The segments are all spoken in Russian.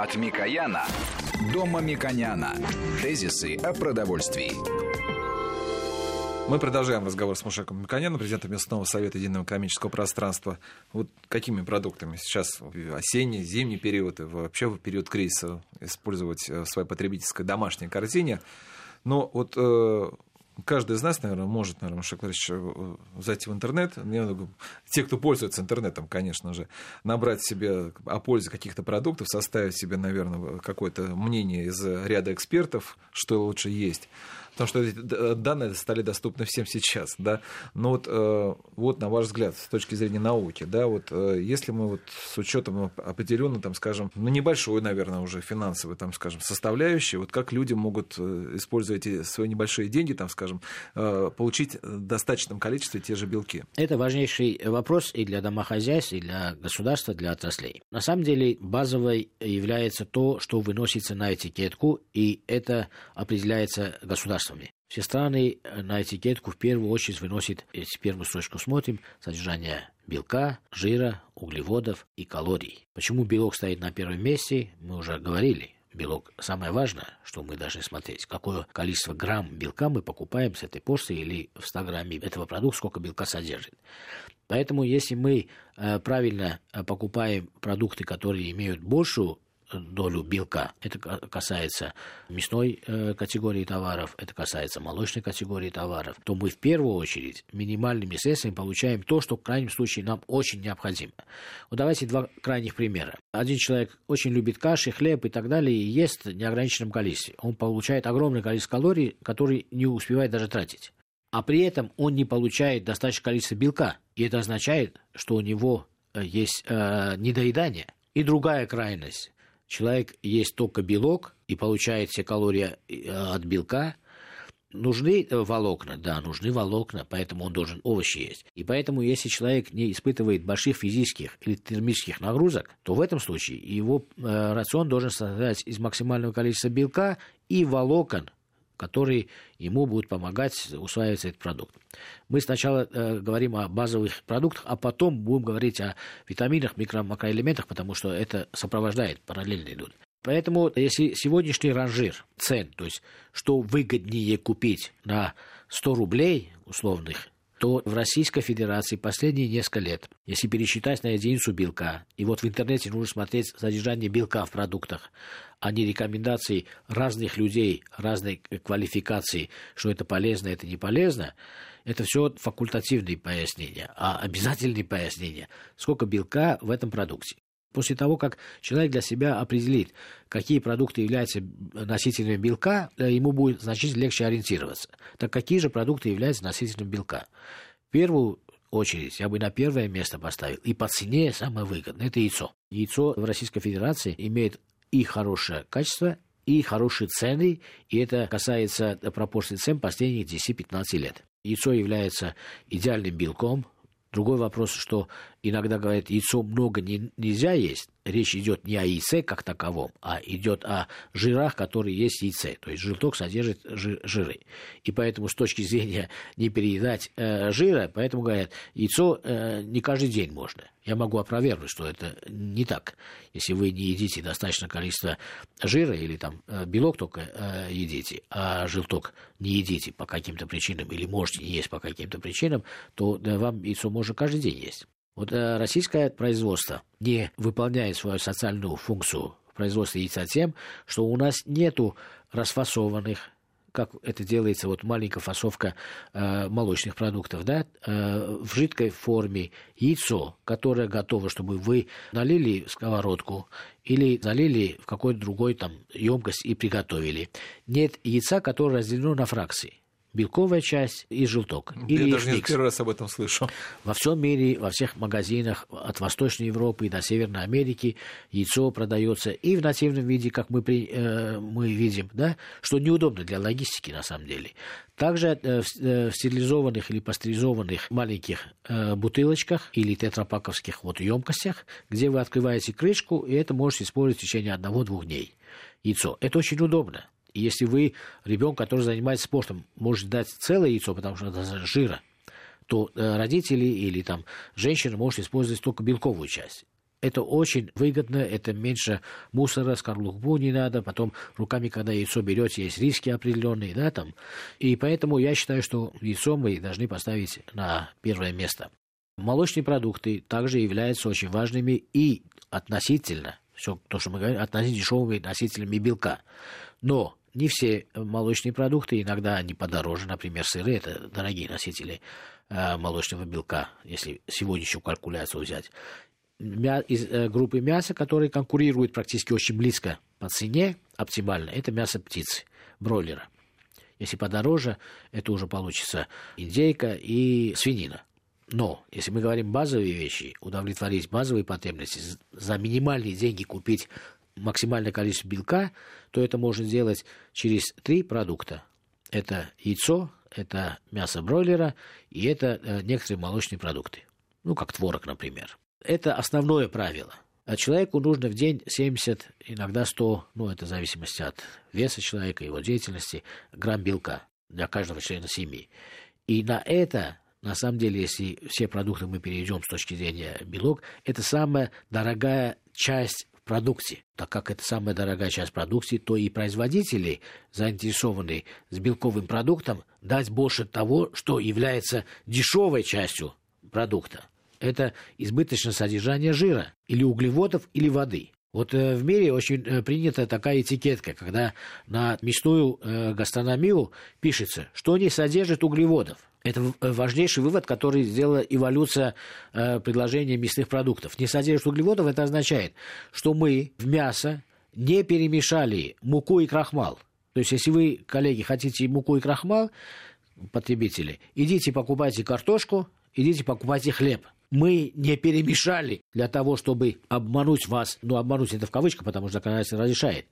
От Микояна до Мамиконяна. Тезисы о продовольствии. Мы продолжаем разговор с Мушеком Миконяном, президентом местного совета единого экономического пространства. Вот какими продуктами сейчас осенний, зимний период и вообще в период кризиса использовать в своей потребительской домашней корзине? Но вот э, каждый из нас, наверное, может, наверное, Мушек Владимирович, зайти в интернет, те, кто пользуется интернетом, конечно же, набрать себе о пользе каких-то продуктов, составить себе, наверное, какое-то мнение из ряда экспертов, что лучше есть потому что эти данные стали доступны всем сейчас, да. Но вот, э, вот на ваш взгляд, с точки зрения науки, да, вот э, если мы вот с учетом определенно, там, скажем, ну небольшой, наверное, уже финансовой, там, скажем, составляющей, вот как люди могут, э, используя эти свои небольшие деньги, там, скажем, получить в достаточном количестве те же белки? Это важнейший вопрос и для домохозяйств, и для государства, для отраслей. На самом деле базовой является то, что выносится на этикетку, и это определяется государством лекарствами. Все страны э, на этикетку в первую очередь выносят, если первую строчку смотрим, содержание белка, жира, углеводов и калорий. Почему белок стоит на первом месте, мы уже говорили. Белок самое важное, что мы должны смотреть, какое количество грамм белка мы покупаем с этой порции или в 100 грамме этого продукта, сколько белка содержит. Поэтому, если мы э, правильно э, покупаем продукты, которые имеют большую долю белка. Это касается мясной э, категории товаров, это касается молочной категории товаров, то мы в первую очередь минимальными средствами получаем то, что в крайнем случае нам очень необходимо. Вот давайте два крайних примера. Один человек очень любит каши, хлеб и так далее, и ест в неограниченном количестве. Он получает огромное количество калорий, которые не успевает даже тратить. А при этом он не получает достаточное количество белка. И это означает, что у него э, есть э, недоедание. И другая крайность человек есть только белок и получает все калории э, от белка, Нужны э, волокна, да, нужны волокна, поэтому он должен овощи есть. И поэтому, если человек не испытывает больших физических или термических нагрузок, то в этом случае его э, рацион должен состоять из максимального количества белка и волокон, которые ему будут помогать усваивать этот продукт. Мы сначала э, говорим о базовых продуктах, а потом будем говорить о витаминах, микро макроэлементах, потому что это сопровождает, параллельно идут. Поэтому, если сегодняшний ранжир цен, то есть что выгоднее купить на 100 рублей условных, то в Российской Федерации последние несколько лет, если пересчитать на единицу белка, и вот в интернете нужно смотреть содержание белка в продуктах, а не рекомендации разных людей, разной квалификации, что это полезно, это не полезно, это все факультативные пояснения, а обязательные пояснения, сколько белка в этом продукте. После того, как человек для себя определит, какие продукты являются носителями белка, э, ему будет значительно легче ориентироваться. Так какие же продукты являются носителем белка? В первую очередь я бы на первое место поставил, и по цене самое выгодное, это яйцо. Яйцо в Российской Федерации имеет и хорошее качество, и хорошие цены, и это касается пропорции цен последних 10-15 лет. Яйцо является идеальным белком. Другой вопрос, что иногда говорят, яйцо много не, нельзя есть, речь идет не о яйце как таковом, а идет о жирах, которые есть в яйце. То есть желток содержит жиры. И поэтому с точки зрения не переедать э, жира, поэтому говорят, яйцо э, не каждый день можно. Я могу опровергнуть, что это не так. Если вы не едите достаточное количество жира или там э, белок только э, едите, а желток не едите по каким-то причинам или можете не есть по каким-то причинам, то да, вам яйцо можно каждый день есть. Вот э, российское производство не выполняет свою социальную функцию производства яйца тем, что у нас нету расфасованных как это делается, вот маленькая фасовка э, молочных продуктов, да, э, в жидкой форме яйцо, которое готово, чтобы вы налили в сковородку или залили в какой-то другой там емкость и приготовили. Нет яйца, которое разделено на фракции белковая часть и желток. Или Я даже не первый раз об этом слышу. Во всем мире, во всех магазинах от Восточной Европы до Северной Америки яйцо продается и в нативном виде, как мы, при, э, мы видим, да, что неудобно для логистики на самом деле. Также э, в, э, в стерилизованных или пастеризованных маленьких э, бутылочках или тетрапаковских вот емкостях, где вы открываете крышку, и это можете использовать в течение одного-двух дней. Яйцо. Это очень удобно. Если вы ребенок, который занимается спортом, может дать целое яйцо, потому что это жира, то э, родители или там женщина может использовать только белковую часть. Это очень выгодно, это меньше мусора, скорлупу не надо, потом руками, когда яйцо берете, есть риски определенные, да, там. И поэтому я считаю, что яйцо мы должны поставить на первое место. Молочные продукты также являются очень важными и относительно, все то, что мы говорим, относительно дешевыми носителями белка. Но не все молочные продукты, иногда они подороже, например, сыры, это дорогие носители э, молочного белка, если сегодняшнюю калькуляцию взять. Из э, группы мяса, которые конкурируют практически очень близко по цене, оптимально, это мясо птицы, бройлера. Если подороже, это уже получится индейка и свинина. Но если мы говорим базовые вещи, удовлетворить базовые потребности, за минимальные деньги купить максимальное количество белка, то это можно сделать через три продукта. Это яйцо, это мясо бройлера и это э, некоторые молочные продукты. Ну, как творог, например. Это основное правило. А человеку нужно в день 70, иногда 100, ну, это в зависимости от веса человека, его деятельности, грамм белка для каждого члена семьи. И на это на самом деле, если все продукты мы перейдем с точки зрения белок, это самая дорогая часть продукции. Так как это самая дорогая часть продукции, то и производители заинтересованы с белковым продуктом дать больше того, что является дешевой частью продукта. Это избыточное содержание жира или углеводов или воды. Вот э, в мире очень э, принята такая этикетка, когда на мясную э, гастрономию пишется, что не содержит углеводов. Это важнейший вывод, который сделала эволюция э, предложения мясных продуктов. Не содержит углеводов, это означает, что мы в мясо не перемешали муку и крахмал. То есть, если вы, коллеги, хотите муку и крахмал, потребители, идите покупайте картошку, идите покупайте хлеб – мы не перемешали для того, чтобы обмануть вас, ну, обмануть это в кавычках, потому что законодательство разрешает.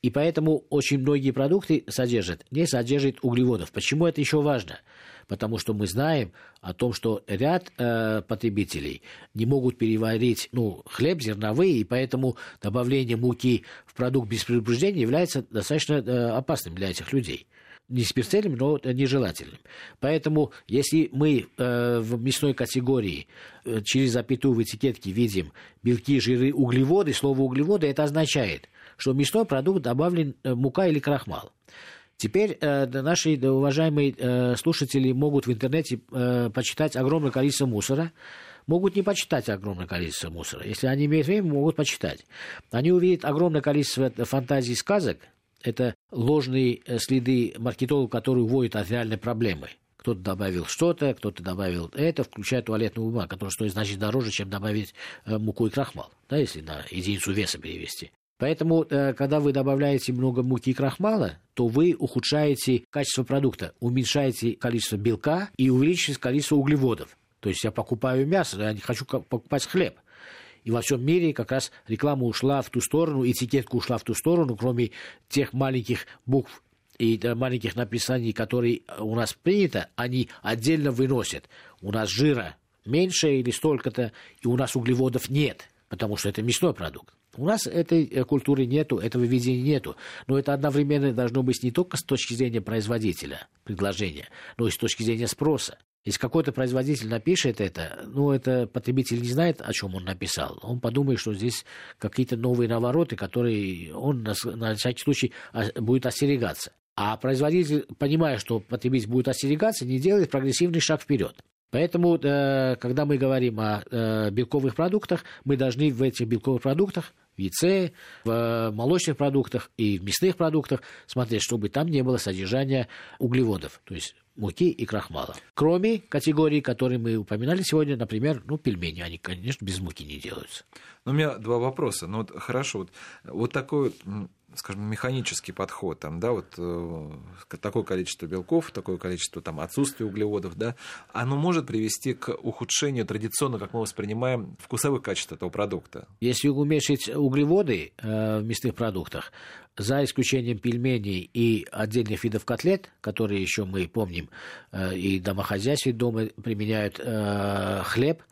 И поэтому очень многие продукты содержат, не содержат углеводов. Почему это еще важно? Потому что мы знаем о том, что ряд э, потребителей не могут переварить ну, хлеб зерновые, и поэтому добавление муки в продукт без предупреждения является достаточно э, опасным для этих людей не смертельным, но нежелательным. Поэтому, если мы э, в мясной категории э, через запятую в этикетке видим белки, жиры, углеводы, слово углеводы, это означает, что в мясной продукт добавлен э, мука или крахмал. Теперь э, наши уважаемые э, слушатели могут в интернете э, почитать огромное количество мусора, могут не почитать огромное количество мусора. Если они имеют время, могут почитать. Они увидят огромное количество фантазий и сказок, это ложные э, следы маркетологов, которые уводят от реальной проблемы. Кто-то добавил что-то, кто-то добавил это, включая туалетную бумагу, которая стоит значит дороже, чем добавить э, муку и крахмал, да, если на единицу веса перевести. Поэтому, э, когда вы добавляете много муки и крахмала, то вы ухудшаете качество продукта, уменьшаете количество белка и увеличиваете количество углеводов. То есть я покупаю мясо, я не хочу покупать хлеб. И во всем мире как раз реклама ушла в ту сторону, этикетка ушла в ту сторону, кроме тех маленьких букв и маленьких написаний, которые у нас принято, они отдельно выносят. У нас жира меньше или столько-то, и у нас углеводов нет, потому что это мясной продукт. У нас этой э, культуры нету, этого видения нету. Но это одновременно должно быть не только с точки зрения производителя предложения, но и с точки зрения спроса. Если какой-то производитель напишет это, ну, это потребитель не знает, о чем он написал. Он подумает, что здесь какие-то новые навороты, которые он на, на всякий случай будет остерегаться. А производитель, понимая, что потребитель будет остерегаться, не делает прогрессивный шаг вперед. Поэтому, э, когда мы говорим о э, белковых продуктах, мы должны в этих белковых продуктах в яйце, в молочных продуктах и в мясных продуктах смотреть, чтобы там не было содержания углеводов. То есть муки и крахмала. Кроме категорий, которые мы упоминали сегодня, например, ну, пельмени, они, конечно, без муки не делаются. Ну, у меня два вопроса. Ну, вот хорошо, вот, вот такой скажем, механический подход, там, да, вот э, такое количество белков, такое количество там, отсутствия углеводов, да, оно может привести к ухудшению традиционно, как мы воспринимаем, вкусовых качеств этого продукта. Если уменьшить углеводы э, в мясных продуктах, за исключением пельменей и отдельных видов котлет, которые еще мы помним, э, и домохозяйстве дома применяют э, хлеб,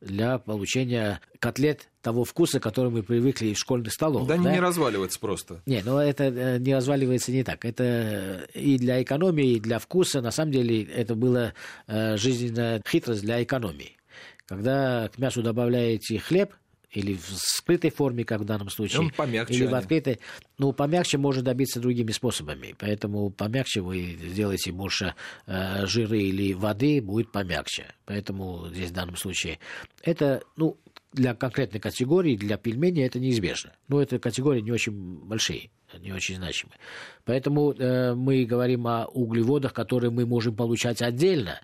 для получения котлет того вкуса, который мы привыкли из школьных столов. Да, да? не разваливается просто. Не, ну это э, не разваливается не так. Это и для экономии, и для вкуса. На самом деле это была э, жизненная хитрость для экономии. Когда к мясу добавляете хлеб, или в скрытой форме, как в данном случае, Он помягче или в они. открытой. Ну, помягче можно добиться другими способами. Поэтому помягче вы сделаете больше э, жиры или воды, будет помягче. Поэтому здесь в данном случае это, ну, для конкретной категории, для пельменей это неизбежно. Но это категории не очень большие, не очень значимые. Поэтому э, мы говорим о углеводах, которые мы можем получать отдельно.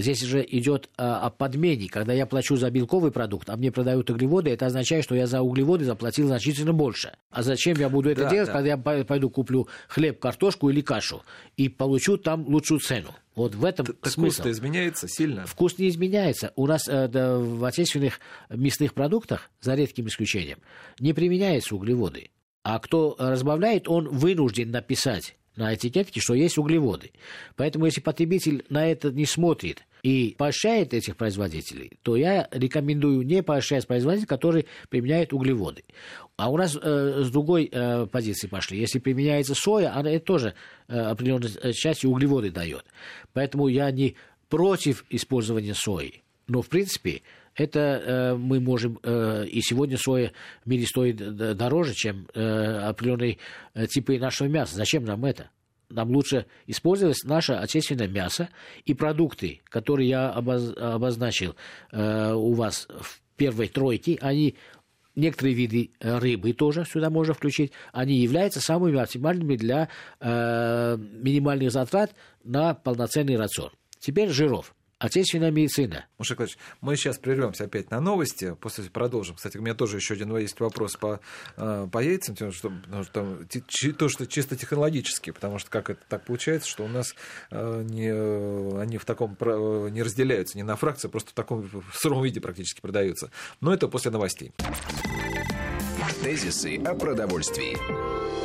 Здесь же идет а, о подмене. Когда я плачу за белковый продукт, а мне продают углеводы, это означает, что я за углеводы заплатил значительно больше. А зачем я буду это Да, делать, да. когда я пой- пойду куплю хлеб, картошку или кашу и получу там лучшую цену? Вот в этом Так смысл. вкус-то изменяется сильно. Вкус не изменяется. У нас э, да, в отечественных мясных продуктах, за редким исключением, не применяются углеводы. А кто разбавляет, он вынужден написать на этикетке, что есть углеводы. Поэтому если потребитель на это не смотрит и поощряет этих производителей, то я рекомендую не поощрять производителей, которые применяют углеводы. А у нас э, с другой э, позиции пошли. Если применяется соя, она это тоже э, определенной э, частью углеводы дает. Поэтому я не против использования сои. Но, в принципе, это э, мы можем... Э, и сегодня соя в мире стоит д- дороже, чем э, определенные э, типы нашего мяса. Зачем нам это? Нам лучше использовать наше отечественное мясо и продукты, которые я обоз- обозначил э, у вас в первой тройке, они некоторые виды э, рыбы тоже сюда можно включить, они являются самыми оптимальными для э, минимальных затрат на полноценный рацион. Теперь жиров. Отечественная медицина. Муша Николаевич, мы сейчас прервемся опять на новости, после продолжим. Кстати, у меня тоже еще один есть вопрос по, э, по яйцам, тем, что, потому что то, что чисто технологически, потому что как это так получается, что у нас э, не, они в таком не разделяются не на фракции, а просто в таком в сыром виде практически продаются. Но это после новостей. Тезисы о продовольствии.